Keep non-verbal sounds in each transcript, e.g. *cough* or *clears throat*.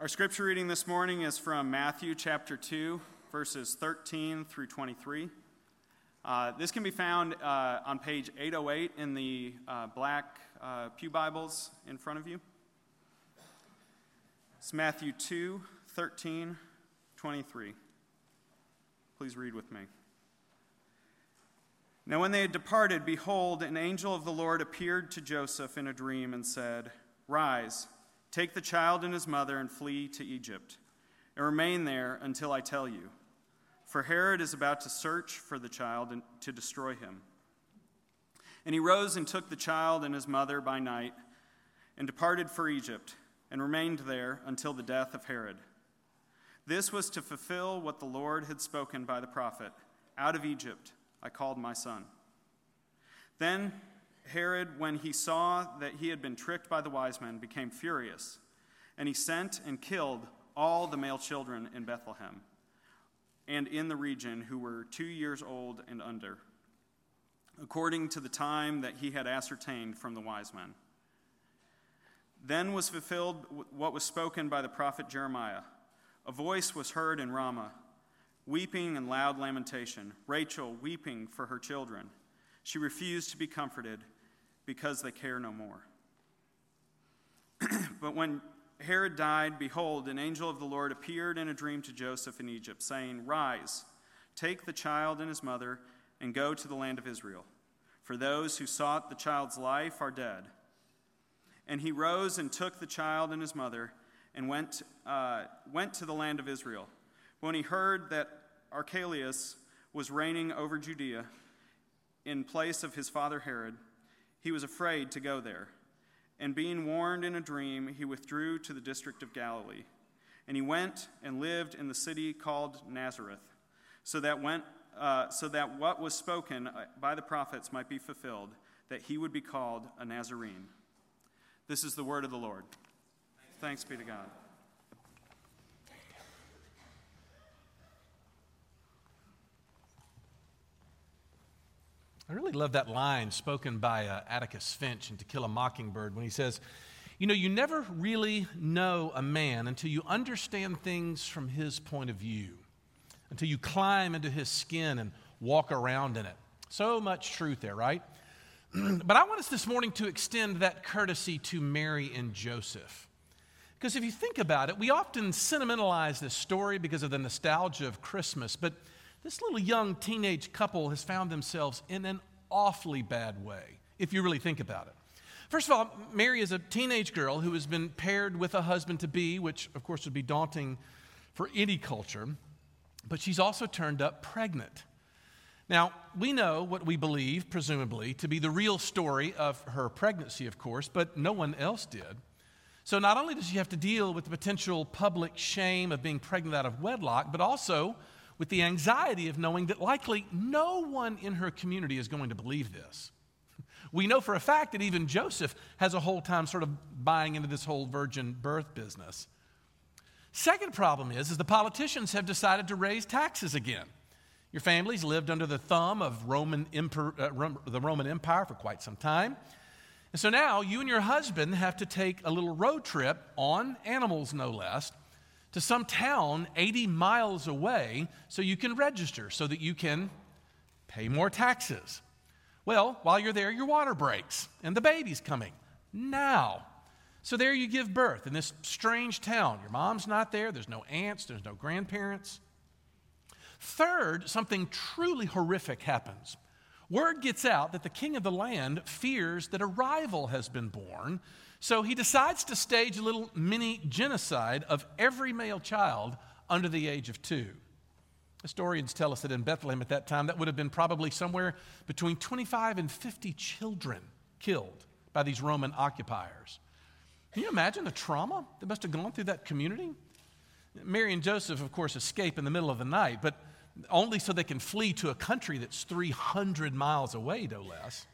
Our scripture reading this morning is from Matthew chapter 2, verses 13 through 23. Uh, this can be found uh, on page 808 in the uh, black uh, Pew Bibles in front of you. It's Matthew 2, 13, 23. Please read with me. Now, when they had departed, behold, an angel of the Lord appeared to Joseph in a dream and said, Rise, take the child and his mother and flee to Egypt, and remain there until I tell you. For Herod is about to search for the child and to destroy him. And he rose and took the child and his mother by night, and departed for Egypt, and remained there until the death of Herod. This was to fulfill what the Lord had spoken by the prophet Out of Egypt I called my son. Then Herod, when he saw that he had been tricked by the wise men, became furious, and he sent and killed all the male children in Bethlehem and in the region who were two years old and under, according to the time that he had ascertained from the wise men. Then was fulfilled what was spoken by the prophet Jeremiah. A voice was heard in Ramah weeping and loud lamentation, Rachel weeping for her children. She refused to be comforted because they care no more. *clears throat* but when Herod died, behold, an angel of the Lord appeared in a dream to Joseph in Egypt, saying, Rise, take the child and his mother, and go to the land of Israel. For those who sought the child's life are dead. And he rose and took the child and his mother and went, uh, went to the land of Israel. When he heard that Archelaus was reigning over Judea in place of his father Herod, he was afraid to go there. And being warned in a dream, he withdrew to the district of Galilee. And he went and lived in the city called Nazareth, so that, went, uh, so that what was spoken by the prophets might be fulfilled, that he would be called a Nazarene. This is the word of the Lord. Thanks be to God. I really love that line spoken by uh, Atticus Finch in To Kill a Mockingbird when he says, You know, you never really know a man until you understand things from his point of view, until you climb into his skin and walk around in it. So much truth there, right? *clears throat* but I want us this morning to extend that courtesy to Mary and Joseph. Because if you think about it, we often sentimentalize this story because of the nostalgia of Christmas, but this little young teenage couple has found themselves in an awfully bad way, if you really think about it. First of all, Mary is a teenage girl who has been paired with a husband to be, which of course would be daunting for any culture, but she's also turned up pregnant. Now, we know what we believe, presumably, to be the real story of her pregnancy, of course, but no one else did. So not only does she have to deal with the potential public shame of being pregnant out of wedlock, but also with the anxiety of knowing that likely no one in her community is going to believe this. *laughs* We know for a fact that even Joseph has a whole time sort of buying into this whole virgin birth business. Second problem is, is the politicians have decided to raise taxes again. Your family's lived under the thumb of Roman uh, the Roman Empire for quite some time. And so now you and your husband have to take a little road trip on animals, no less, to some town 80 miles away so you can register, so that you can pay more taxes. Well, while you're there, your water breaks and the baby's coming now. So there you give birth in this strange town. Your mom's not there, there's no aunts, there's no grandparents. Third, something truly horrific happens. Word gets out that the king of the land fears that a rival has been born so he decides to stage a little mini genocide of every male child under the age of two. Historians tell us that in Bethlehem at that time, that would have been probably somewhere between 25 and 50 children killed by these Roman occupiers. Can you imagine the trauma that must have gone through that community? Mary and Joseph, of course, escape in the middle of the night, but only so they can flee to a country that's 300 miles away, no less.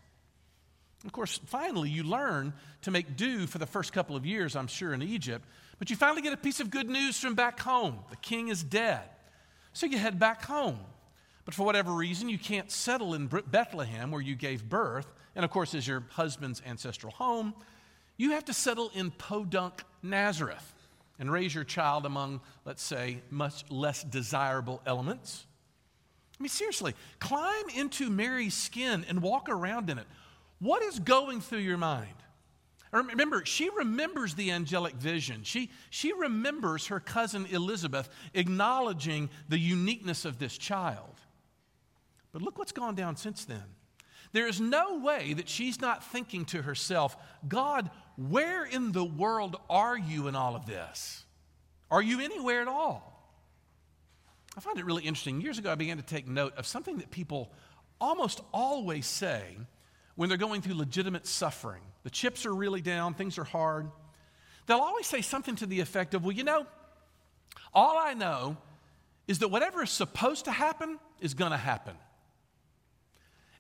Of course, finally, you learn to make do for the first couple of years, I'm sure, in Egypt. But you finally get a piece of good news from back home. The king is dead. So you head back home. But for whatever reason, you can't settle in Bethlehem where you gave birth, and of course, is your husband's ancestral home. You have to settle in Podunk, Nazareth. and raise your child among, let's say, much less desirable elements. I mean, seriously, climb into Mary's skin and walk around in it. What is going through your mind? Remember, she remembers the angelic vision. She, she remembers her cousin Elizabeth acknowledging the uniqueness of this child. But look what's gone down since then. There is no way that she's not thinking to herself, God, where in the world are you in all of this? Are you anywhere at all? I find it really interesting. Years ago, I began to take note of something that people almost always say when they're going through legitimate suffering. The chips are really down, things are hard. They'll always say something to the effect of, Well, you know, all I know is that whatever is supposed to happen is going to happen.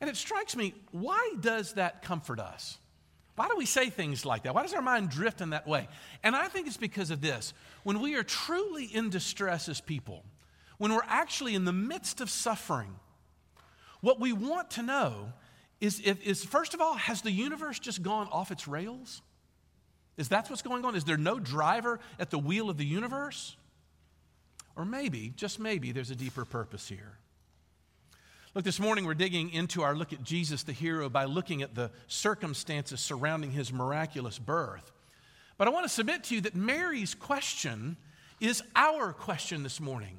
And it strikes me, why does that comfort us? Why do we say things like that? Why does our mind drift in that way? And I think it's because of this. When we are truly in distress as people, when we're actually in the midst of suffering, what we want to know is, is first of all, has the universe just gone off its rails? Is that what's going on? Is there no driver at the wheel of the universe? Or maybe, just maybe, there's a deeper purpose here. Look, this morning we're digging into our look at Jesus the hero by looking at the circumstances surrounding his miraculous birth. But I want to submit to you that Mary's question is our question this morning.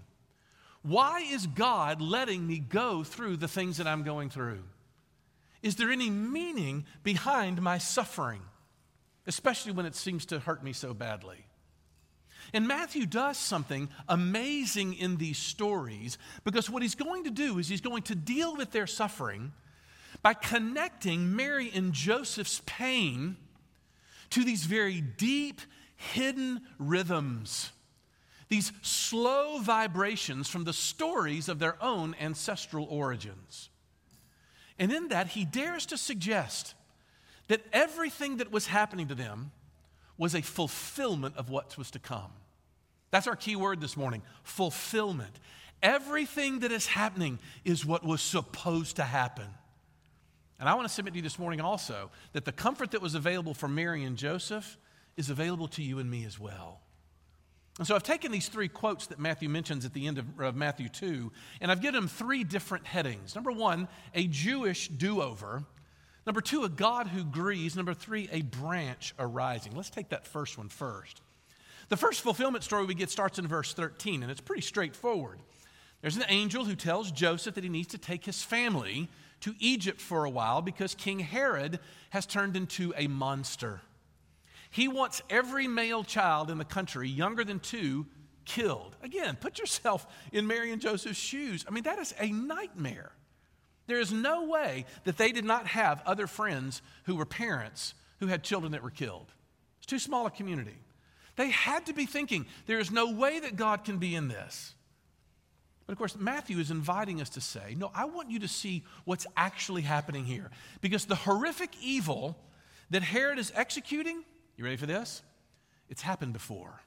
Why is God letting me go through the things that I'm going through? Is there any meaning behind my suffering, especially when it seems to hurt me so badly? And Matthew does something amazing in these stories because what he's going to do is he's going to deal with their suffering by connecting Mary and Joseph's pain to these very deep, hidden rhythms these slow vibrations from the stories of their own ancestral origins. And in that, he dares to suggest that everything that was happening to them was a fulfillment of what was to come. That's our key word this morning fulfillment. Everything that is happening is what was supposed to happen. And I want to submit to you this morning also that the comfort that was available for Mary and Joseph is available to you and me as well. And so I've taken these three quotes that Matthew mentions at the end of, of, Matthew 2, and I've given them three different headings. Number one, a Jewish do over. Number two, a God who grieves. Number three, a branch arising. Let's take that first one first. The first fulfillment story we get starts in verse 13, and it's pretty straightforward. There's an angel who tells Joseph that he needs to take his family to Egypt for a while because King Herod has turned into a monster. He wants every male child in the country younger than two killed. Again, put yourself in Mary and Joseph's shoes. I mean, that is a nightmare. There is no way that they did not have other friends who were parents who had children that were killed. It's too small a community. They had to be thinking, there is no way that God can be in this. But of course, Matthew is inviting us to say, no, I want you to see what's actually happening here. Because the horrific evil that Herod is executing you ready for this? It's happened before.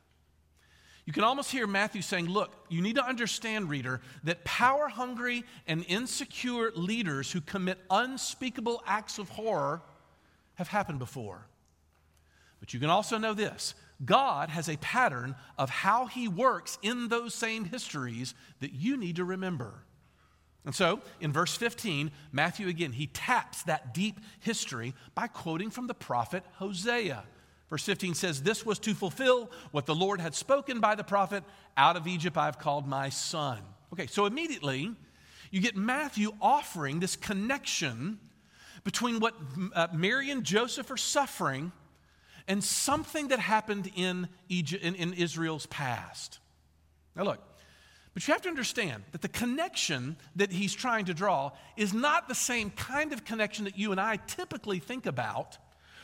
You can almost hear Matthew saying, Look, you need to understand, reader, that power hungry and insecure leaders who commit unspeakable acts of horror have happened before. But you can also know this God has a pattern of how he works in those same histories that you need to remember. And so, in verse 15, Matthew again, he taps that deep history by quoting from the prophet Hosea. Verse 15 says, This was to fulfill what the Lord had spoken by the prophet Out of Egypt I have called my son. Okay, so immediately you get Matthew offering this connection between what uh, Mary and Joseph are suffering and something that happened in, Egypt, in, in Israel's past. Now, look, but you have to understand that the connection that he's trying to draw is not the same kind of connection that you and I typically think about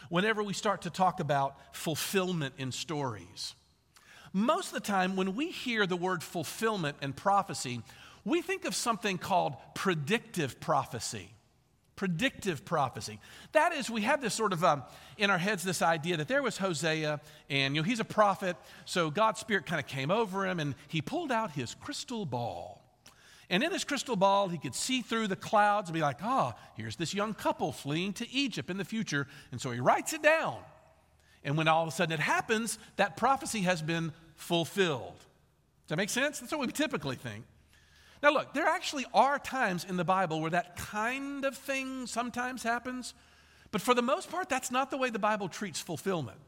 whenever we start to talk about fulfillment in stories. Most of the time, when we hear the word fulfillment and prophecy, we think of something called predictive prophecy. Predictive prophecy. That is, we have this sort of um, in our heads this idea that there was Hosea, and you know he's a prophet, so God's Spirit kind of came over him, and he pulled out his crystal ball, and in his crystal ball, he could see through the clouds and be like, ah, oh, here's this young couple fleeing to Egypt in the future. And so he writes it down. And when all of a sudden it happens, that prophecy has been fulfilled. Does that make sense? That's what we typically think. Now, look, there actually are times in the Bible where that kind of thing sometimes happens, but for the most part, that's not the way the Bible treats fulfillment.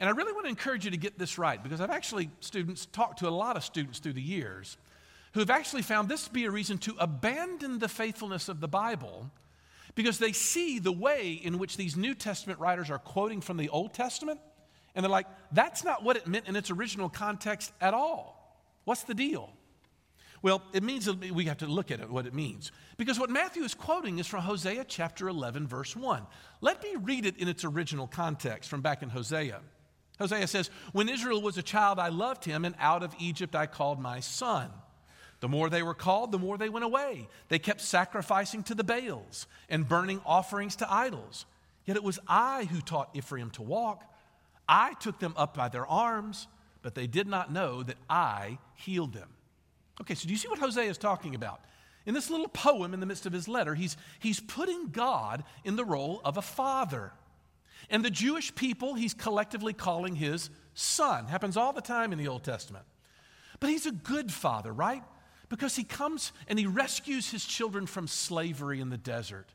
And I really want to encourage you to get this right because I've actually students talked to a lot of students through the years who have actually found this to be a reason to abandon the faithfulness of the Bible because they see the way in which these New Testament writers are quoting from the Old Testament and they're like, that's not what it meant in its original context at all. What's the deal? Well, it means we have to look at it, what it means. Because what Matthew is quoting is from Hosea chapter 11, verse 1. Let me read it in its original context from back in Hosea. Hosea says, When Israel was a child, I loved him, and out of Egypt I called my son. The more they were called, the more they went away. They kept sacrificing to the Baals and burning offerings to idols. Yet it was I who taught Ephraim to walk. I took them up by their arms, but they did not know that I healed them. Okay, so do you see what Hosea is talking about? In this little poem in the midst of his letter, he's, he's putting God in the role of a father. And the Jewish people, he's collectively calling his son. Happens all the time in the Old Testament. But he's a good father, right? Because he comes and he rescues his children from slavery in the desert.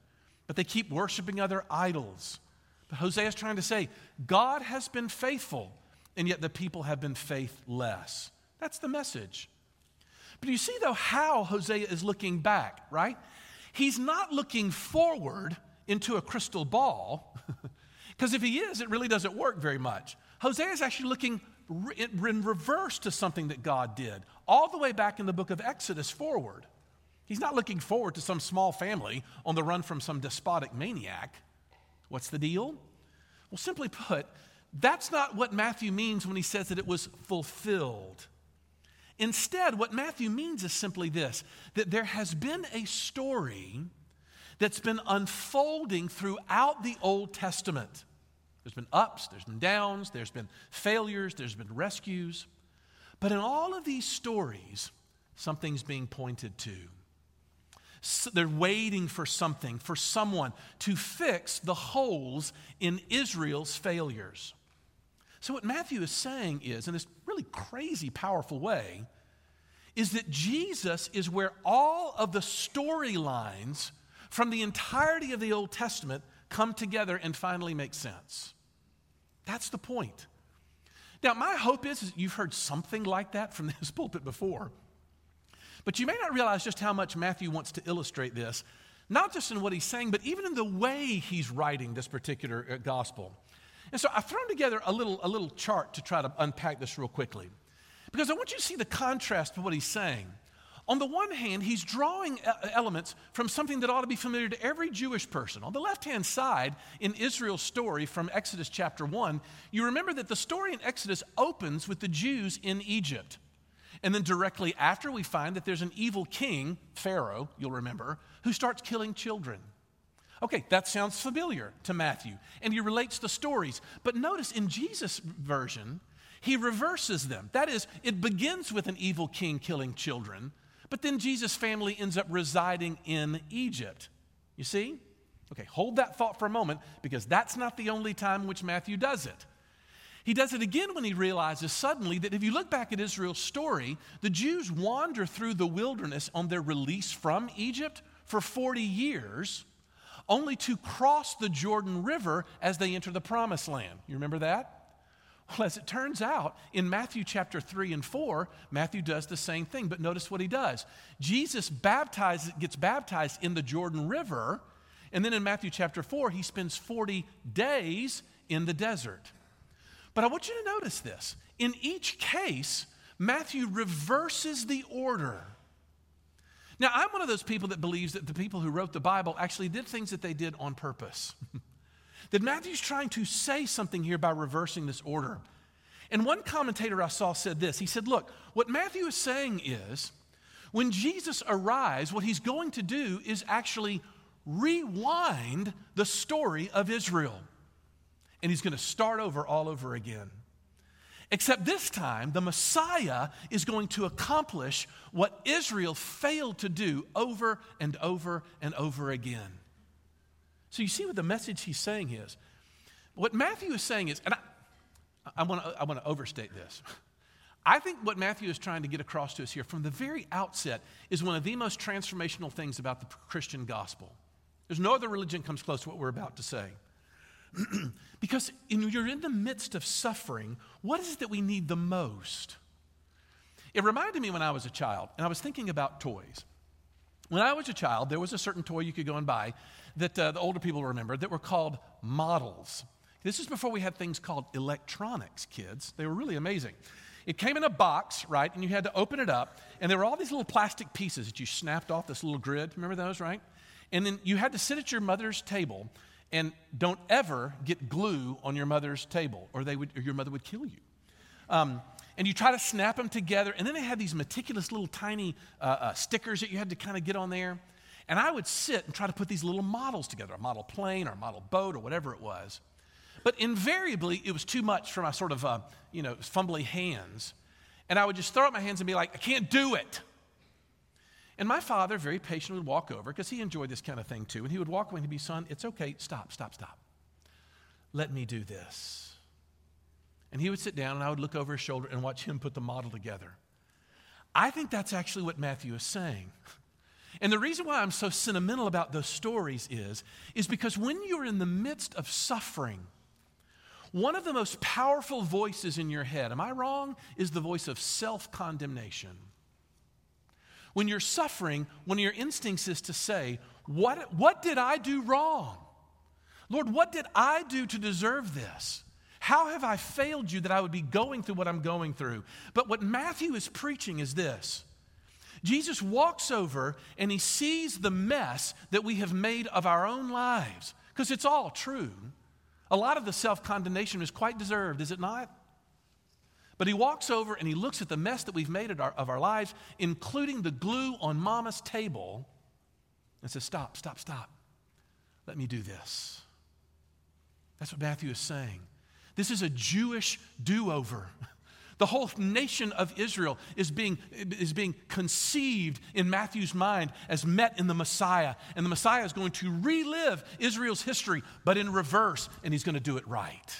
But they keep worshiping other idols. But Hosea is trying to say, God has been faithful, and yet the people have been faithless. That's the message. But you see, though, how Hosea is looking back, right? He's not looking forward into a crystal ball, *laughs* because if he is, it really doesn't work very much. Hosea is actually looking in reverse to something that God did, all the way back in the book of Exodus forward. He's not looking forward to some small family on the run from some despotic maniac. What's the deal? Well, simply put, that's not what Matthew means when he says that it was fulfilled. Instead, what Matthew means is simply this that there has been a story that's been unfolding throughout the Old Testament. There's been ups, there's been downs, there's been failures, there's been rescues. But in all of these stories, something's being pointed to. So they're waiting for something, for someone to fix the holes in Israel's failures. So, what Matthew is saying is, in this really crazy, powerful way, is that Jesus is where all of the storylines from the entirety of the Old Testament come together and finally make sense. That's the point. Now, my hope is, is you've heard something like that from *laughs* this pulpit before. But you may not realize just how much Matthew wants to illustrate this, not just in what he's saying, but even in the way he's writing this particular uh, gospel. And so I've thrown together a little, a little chart to try to unpack this real quickly. Because I want you to see the contrast of what he's saying. On the one hand, he's drawing elements from something that ought to be familiar to every Jewish person. On the left hand side, in Israel's story from Exodus chapter 1, you remember that the story in Exodus opens with the Jews in Egypt. And then directly after, we find that there's an evil king, Pharaoh, you'll remember, who starts killing children. Okay, that sounds familiar to Matthew, and he relates the stories. But notice in Jesus' version, he reverses them. That is, it begins with an evil king killing children, but then Jesus' family ends up residing in Egypt. You see? Okay, hold that thought for a moment because that's not the only time which Matthew does it. He does it again when he realizes suddenly that if you look back at Israel's story, the Jews wander through the wilderness on their release from Egypt for 40 years only to cross the Jordan River as they enter the promised land. You remember that? Well, as it turns out, in Matthew chapter 3 and 4, Matthew does the same thing, but notice what he does. Jesus gets baptized in the Jordan River, and then in Matthew chapter 4, he spends 40 days in the desert. But I want you to notice this. In each case, Matthew reverses the order. Now, I'm one of those people that believes that the people who wrote the Bible actually did things that they did on purpose. *laughs* that Matthew's trying to say something here by reversing this order. And one commentator I saw said this He said, Look, what Matthew is saying is when Jesus arrives, what he's going to do is actually rewind the story of Israel. And he's going to start over all over again. Except this time, the Messiah is going to accomplish what Israel failed to do over and over and over again. So you see what the message he's saying is. What Matthew is saying is, and I, I want to overstate this. *laughs* I think what Matthew is trying to get across to us here from the very outset is one of the most transformational things about the Christian gospel. There's no other religion comes close to what we're about to say. *clears throat* because in, you're in the midst of suffering, what is it that we need the most? It reminded me when I was a child, and I was thinking about toys. When I was a child, there was a certain toy you could go and buy that uh, the older people remember that were called models. This is before we had things called electronics, kids. They were really amazing. It came in a box, right? And you had to open it up, and there were all these little plastic pieces that you snapped off this little grid. Remember those, right? And then you had to sit at your mother's table, and don't ever get glue on your mother's table, or, they would, or your mother would kill you. Um, and you try to snap them together, and then they had these meticulous little tiny uh, uh, stickers that you had to kind of get on there. And I would sit and try to put these little models together a model plane or a model boat or whatever it was. But invariably, it was too much for my sort of, uh, you know, fumbly hands. And I would just throw up my hands and be like, I can't do it. And my father, very patient, would walk over because he enjoyed this kind of thing too. And he would walk away and he'd be, son, it's okay. Stop, stop, stop. Let me do this. And he would sit down and I would look over his shoulder and watch him put the model together. I think that's actually what Matthew is saying. *laughs* And the reason why I'm so sentimental about those stories is, is because when you're in the midst of suffering, one of the most powerful voices in your head, am I wrong, is the voice of self condemnation. When you're suffering, one of your instincts is to say, what, what did I do wrong? Lord, what did I do to deserve this? How have I failed you that I would be going through what I'm going through? But what Matthew is preaching is this Jesus walks over and he sees the mess that we have made of our own lives, because it's all true. A lot of the self condemnation is quite deserved, is it not? But he walks over and he looks at the mess that we've made of our, lives, including the glue on mama's table, and says, Stop, stop, stop. Let me do this. That's what Matthew is saying. This is a Jewish do over. *laughs* The whole nation of Israel is being, is being conceived in Matthew's mind as met in the Messiah. And the Messiah is going to relive Israel's history, but in reverse, and he's going to do it right.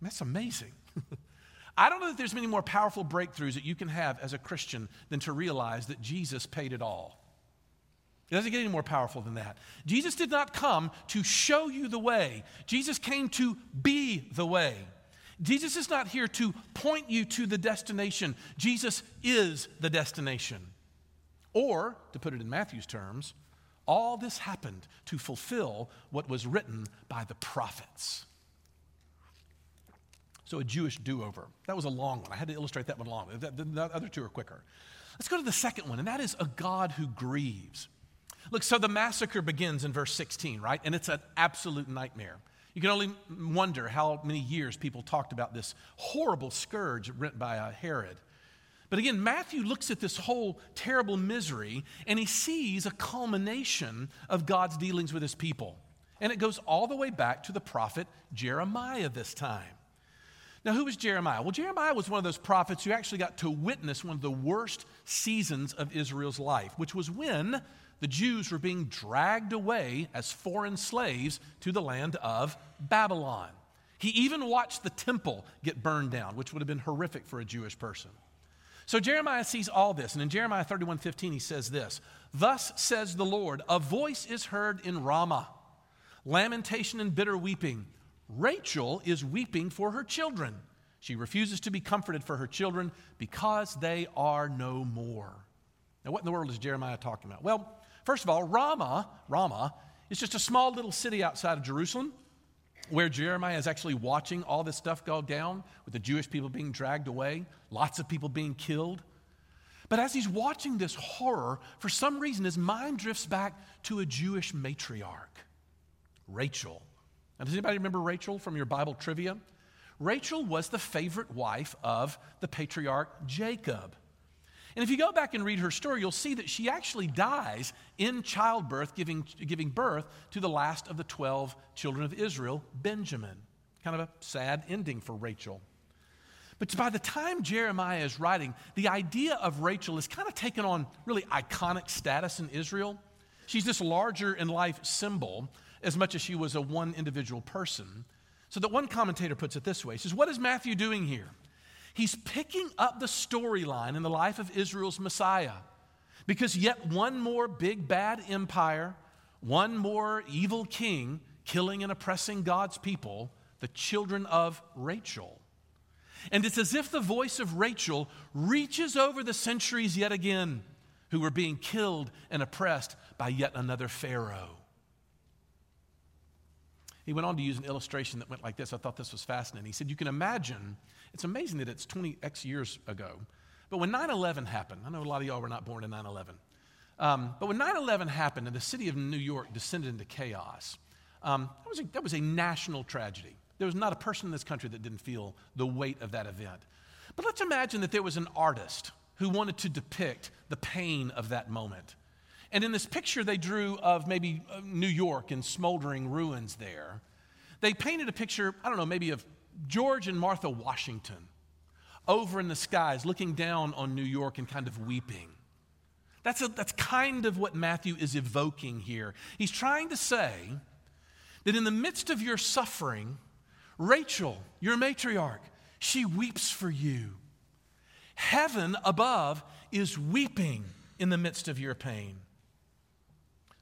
That's amazing. *laughs* I don't know that there's many more powerful breakthroughs that you can have as a Christian than to realize that Jesus paid it all. It doesn't get any more powerful than that. Jesus did not come to show you the way, Jesus came to be the way. Jesus is not here to point you to the destination. Jesus is the destination. Or, to put it in Matthew's terms, all this happened to fulfill what was written by the prophets. So, a Jewish do over. That was a long one. I had to illustrate that one long. The, the, the other two are quicker. Let's go to the second one, and that is a God who grieves. Look, so the massacre begins in verse 16, right? And it's an absolute nightmare. You can only wonder how many years people talked about this horrible scourge rent by uh, Herod. But again, Matthew looks at this whole terrible misery and he sees a culmination of God's dealings with his people. And it goes all the way back to the prophet Jeremiah this time. Now, who was Jeremiah? Well, Jeremiah was one of those prophets who actually got to witness one of the worst seasons of Israel's life, which was when the Jews were being dragged away as foreign slaves to the land of Babylon. He even watched the temple get burned down, which would have been horrific for a Jewish person. So Jeremiah sees all this, and in Jeremiah 31 15, he says this Thus says the Lord, a voice is heard in Ramah, lamentation and bitter weeping. Rachel is weeping for her children. She refuses to be comforted for her children because they are no more. Now, what in the world is Jeremiah talking about? Well, First of all, Ramah, Ramah is just a small little city outside of Jerusalem where Jeremiah is actually watching all this stuff go down with the Jewish people being dragged away, lots of people being killed. But as he's watching this horror, for some reason his mind drifts back to a Jewish matriarch, Rachel. Now, does anybody remember Rachel from your Bible trivia? Rachel was the favorite wife of the patriarch Jacob. And if you go back and read her story, you'll see that she actually dies in childbirth, giving, giving birth to the last of the 12 children of Israel, Benjamin. Kind of a sad ending for Rachel. But by the time Jeremiah is writing, the idea of Rachel is kind of taken on really iconic status in Israel. She's this larger in life symbol as much as she was a one individual person. So that one commentator puts it this way he says, What is Matthew doing here? He's picking up the storyline in the life of Israel's Messiah because yet one more big bad empire, one more evil king killing and oppressing God's people, the children of Rachel. And it's as if the voice of Rachel reaches over the centuries yet again, who were being killed and oppressed by yet another Pharaoh. He went on to use an illustration that went like this. I thought this was fascinating. He said, You can imagine, it's amazing that it's 20x years ago, but when 9 11 happened, I know a lot of y'all were not born in 9 11, um, but when 9 11 happened and the city of New York descended into chaos, um, that, was a, that was a national tragedy. There was not a person in this country that didn't feel the weight of that event. But let's imagine that there was an artist who wanted to depict the pain of that moment. And in this picture they drew of maybe uh, New York and smoldering ruins there, they painted a picture, I don't know, maybe of George and Martha Washington over in the skies looking down on New York and kind of weeping. That's, a, that's kind of what Matthew is evoking here. He's trying to say that in the midst of your suffering, Rachel, your matriarch, she weeps for you. Heaven above is weeping in the midst of your pain.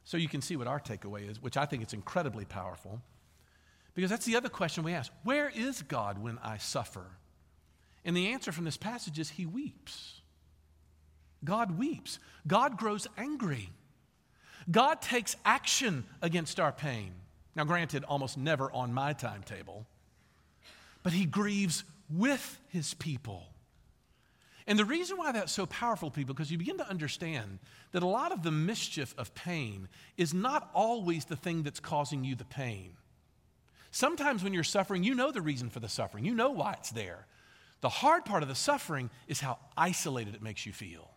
So you can see what our takeaway is, which I think is incredibly powerful. Because that's the other question we ask Where is God when I suffer? And the answer from this passage is He weeps. God weeps. God grows angry. God takes action against our pain. Now, granted, almost never on my timetable, but He grieves with His people. And the reason why that's so powerful, people, because you begin to understand that a lot of the mischief of pain is not always the thing that's causing you the pain. Sometimes when you're suffering, you know the reason for the suffering, you know why it's there. The hard part of the suffering is how isolated it makes you feel.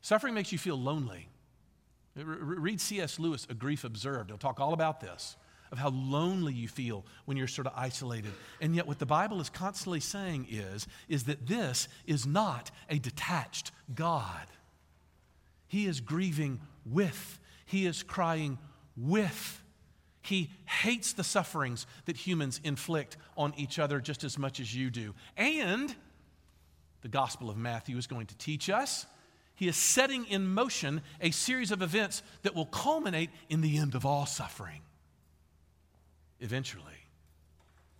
Suffering makes you feel lonely. Read C.S. Lewis, A Grief Observed. He'll talk all about this of how lonely you feel when you're sort of isolated. And yet what the Bible is constantly saying is is that this is not a detached God. He is grieving with. He is crying with. He hates the sufferings that humans inflict on each other just as much as you do. And the Gospel of Matthew is going to teach us he is setting in motion a series of events that will culminate in the end of all suffering eventually.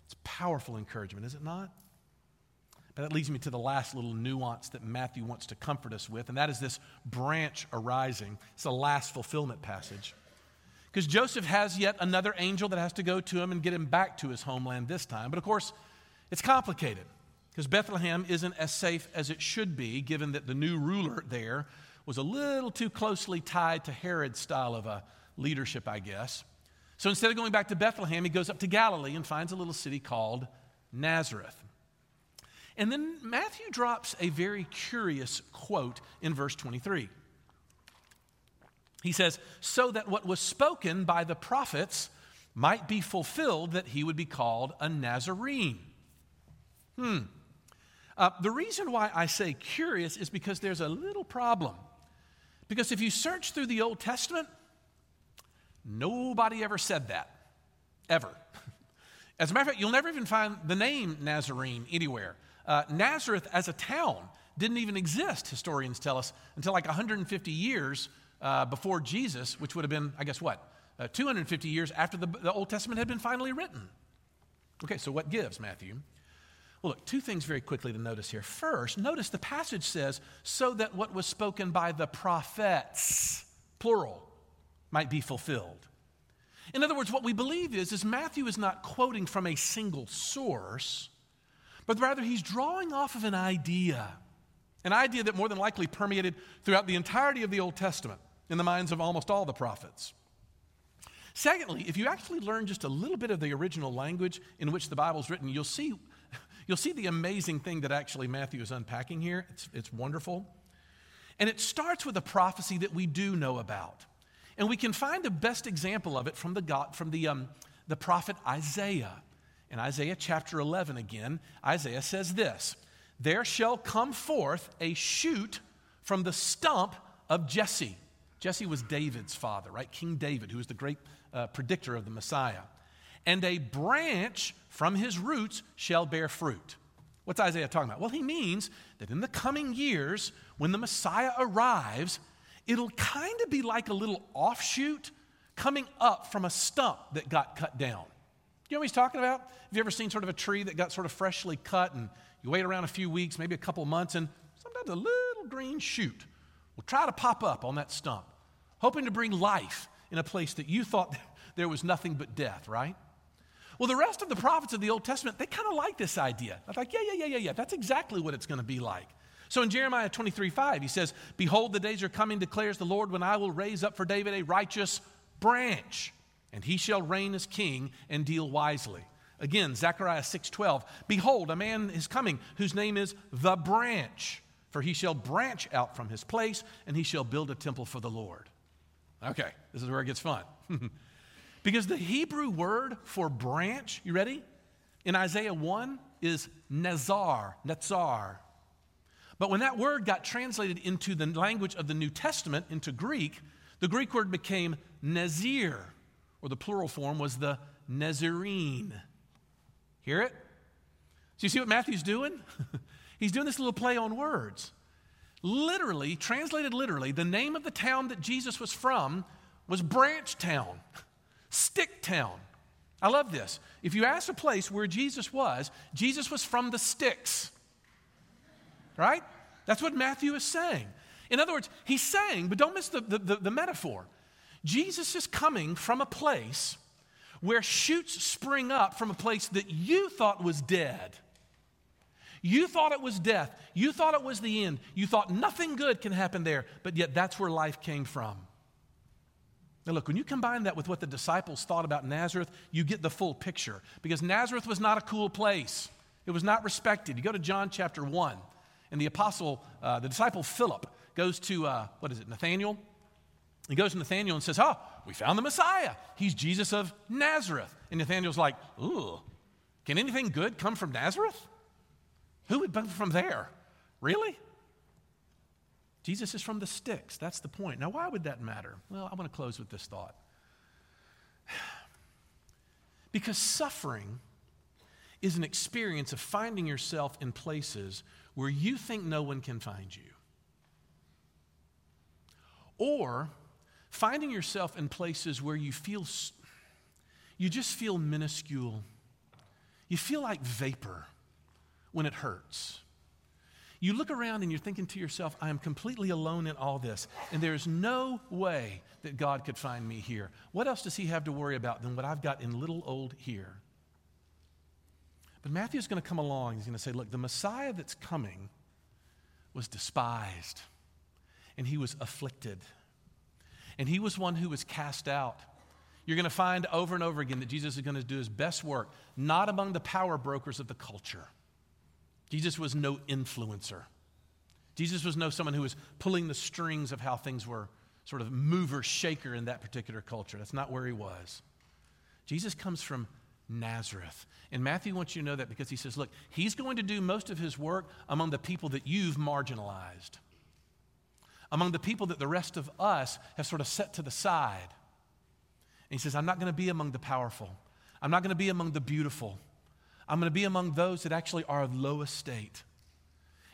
It's powerful encouragement, is it not? But that leads me to the last little nuance that Matthew wants to comfort us with, and that is this branch arising. It's the last fulfillment passage. Because Joseph has yet another angel that has to go to him and get him back to his homeland this time. But of course, it's complicated because Bethlehem isn't as safe as it should be, given that the new ruler there was a little too closely tied to Herod's style of a leadership, I guess. So instead of going back to Bethlehem, he goes up to Galilee and finds a little city called Nazareth. And then Matthew drops a very curious quote in verse 23. He says, So that what was spoken by the prophets might be fulfilled, that he would be called a Nazarene. Hmm. Uh, the reason why I say curious is because there's a little problem. Because if you search through the Old Testament, Nobody ever said that, ever. *laughs* As a matter of fact, you'll never even find the name Nazarene anywhere. Uh, Nazareth as a town didn't even exist, historians tell us, until like 150 years uh, before Jesus, which would have been, I guess, what? Uh, 250 years after the, the Old Testament had been finally written. Okay, so what gives, Matthew? Well, look, two things very quickly to notice here. First, notice the passage says, so that what was spoken by the prophets, plural, might be fulfilled. In other words, what we believe is, is Matthew is not quoting from a single source, but rather he's drawing off of an idea, an idea that more than likely permeated throughout the entirety of the Old Testament in the minds of almost all the prophets. Secondly, if you actually learn just a little bit of the original language in which the Bible is written, you'll see, *laughs* you'll see the amazing thing that actually Matthew is unpacking here. It's, it's wonderful. And it starts with a prophecy that we do know about. And we can find the best example of it from the, God, from the, um, the prophet Isaiah. In Isaiah chapter 11 again, Isaiah says this There shall come forth a shoot from the stump of Jesse. Jesse was David's father, right? King David, who was the great uh, predictor of the Messiah. And a branch from his roots shall bear fruit. What's Isaiah talking about? Well, he means that in the coming years, when the Messiah arrives, it'll kind of be like a little offshoot coming up from a stump that got cut down. You know what he's talking about? Have you ever seen sort of a tree that got sort of freshly cut and you wait around a few weeks, maybe a couple months, and sometimes a little green shoot will try to pop up on that stump, hoping to bring life in a place that you thought *laughs* there was nothing but death, right? Well, the rest of the prophets of the Old Testament, they kind of like this idea. They're like, yeah, yeah, yeah, yeah, yeah. That's exactly what it's going to be like. So in Jeremiah 23 5, he says, Behold, the days are coming, declares the Lord, when I will raise up for David a righteous branch, and he shall reign as king and deal wisely. Again, Zechariah 6:12, Behold, a man is coming whose name is the branch, for he shall branch out from his place, and he shall build a temple for the Lord. Okay, this is where it gets fun. *laughs* Because the Hebrew word for branch, you ready? In Isaiah 1 is Nazar, Netzar. But when that word got translated into the language of the New Testament, into Greek, the Greek word became Nazir, or the plural form was the Nazarene. Hear it? So you see what Matthew's doing? *laughs* He's doing this little play on words. Literally, translated literally, the name of the town that Jesus was from was Branch Town. Stick town. I love this. If you ask a place where Jesus was, Jesus was from the sticks. Right? That's what Matthew is saying. In other words, he's saying, but don't miss the, the, the, the metaphor. Jesus is coming from a place where shoots spring up from a place that you thought was dead. You thought it was death. You thought it was the end. You thought nothing good can happen there, but yet that's where life came from. Now, look, when you combine that with what the disciples thought about Nazareth, you get the full picture. Because Nazareth was not a cool place, it was not respected. You go to John chapter 1, and the apostle, uh, the disciple Philip, goes to, uh, what is it, Nathaniel? He goes to Nathaniel and says, Oh, we found the Messiah. He's Jesus of Nazareth. And Nathaniel's like, Ooh, can anything good come from Nazareth? Who would come from there? Really? Jesus is from the sticks. That's the point. Now, why would that matter? Well, I want to close with this thought. *sighs* Because suffering is an experience of finding yourself in places where you think no one can find you. Or finding yourself in places where you feel, you just feel minuscule. You feel like vapor when it hurts. You look around and you're thinking to yourself, I am completely alone in all this, and there's no way that God could find me here. What else does he have to worry about than what I've got in little old here? But Matthew's going to come along. He's going to say, Look, the Messiah that's coming was despised, and he was afflicted, and he was one who was cast out. You're going to find over and over again that Jesus is going to do his best work, not among the power brokers of the culture Jesus was no influencer. Jesus was no someone who was pulling the strings of how things were sort of mover shaker in that particular culture. That's not where he was. Jesus comes from Nazareth. And Matthew wants you to know that because he says, look, he's going to do most of his work among the people that you've marginalized, among the people that the rest of us have sort of set to the side. And he says, I'm not going to be among the powerful, I'm not going to be among the beautiful. I'm going to be among those that actually are of low estate.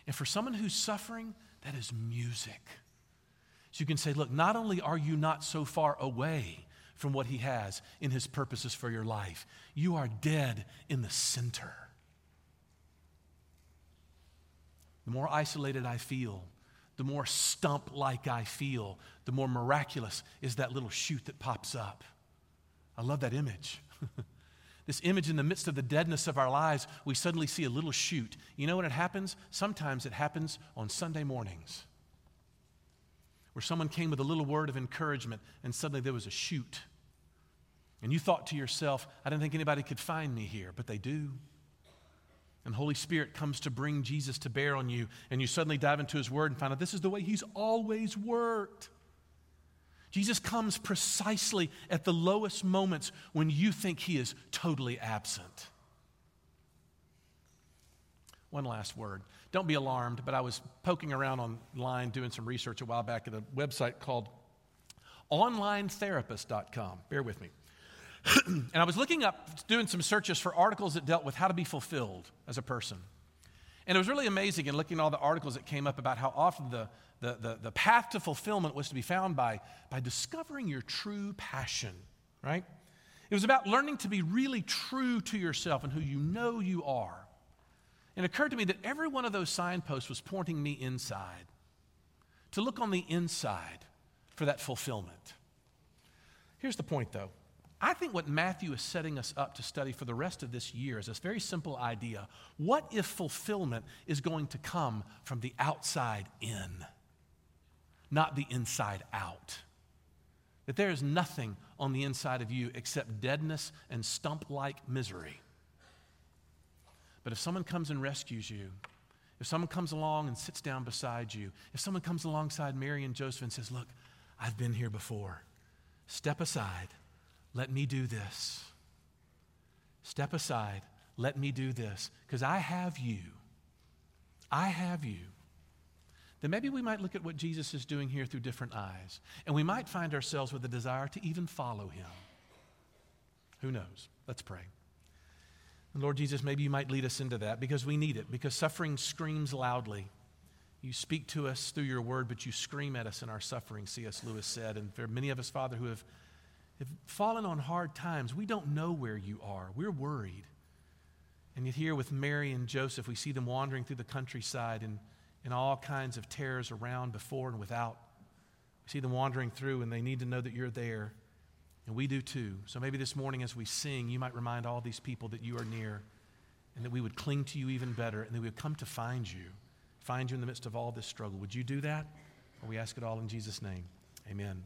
And for someone who's suffering, that is music. So you can say, look, not only are you not so far away from what He has in His purposes for your life, you are dead in the center. The more isolated I feel, the more stump like I feel, the more miraculous is that little shoot that pops up. I love that image. *laughs* This image in the midst of the deadness of our lives, we suddenly see a little shoot. You know when it happens? Sometimes it happens on Sunday mornings, where someone came with a little word of encouragement, and suddenly there was a shoot. And you thought to yourself, I didn't think anybody could find me here, but they do. And the Holy Spirit comes to bring Jesus to bear on you, and you suddenly dive into His Word and find out this is the way He's always worked. Jesus comes precisely at the lowest moments when you think he is totally absent. One last word. Don't be alarmed, but I was poking around online doing some research a while back at a website called onlinetherapist.com. Bear with me. *clears throat* and I was looking up, doing some searches for articles that dealt with how to be fulfilled as a person. And it was really amazing in looking at all the articles that came up about how often the, the, the, the path to fulfillment was to be found by, by discovering your true passion, right? It was about learning to be really true to yourself and who you know you are. It occurred to me that every one of those signposts was pointing me inside, to look on the inside for that fulfillment. Here's the point, though. I think what Matthew is setting us up to study for the rest of this year is this very simple idea. What if fulfillment is going to come from the outside in, not the inside out? That there is nothing on the inside of you except deadness and stump like misery. But if someone comes and rescues you, if someone comes along and sits down beside you, if someone comes alongside Mary and Joseph and says, Look, I've been here before, step aside, let me do this. Step aside, let me do this, because I have you. I have you. Then maybe we might look at what Jesus is doing here through different eyes, and we might find ourselves with a desire to even follow him. Who knows? Let's pray. And Lord Jesus, maybe you might lead us into that because we need it, because suffering screams loudly. You speak to us through your word, but you scream at us in our suffering, C.S. Lewis said. And for many of us, Father, who have, have fallen on hard times, we don't know where you are. We're worried. And yet, here with Mary and Joseph, we see them wandering through the countryside and in all kinds of terrors around, before, and without. We see them wandering through, and they need to know that you're there. And we do too. So maybe this morning as we sing, you might remind all these people that you are near and that we would cling to you even better and that we would come to find you, find you in the midst of all this struggle. Would you do that? Or we ask it all in Jesus' name. Amen.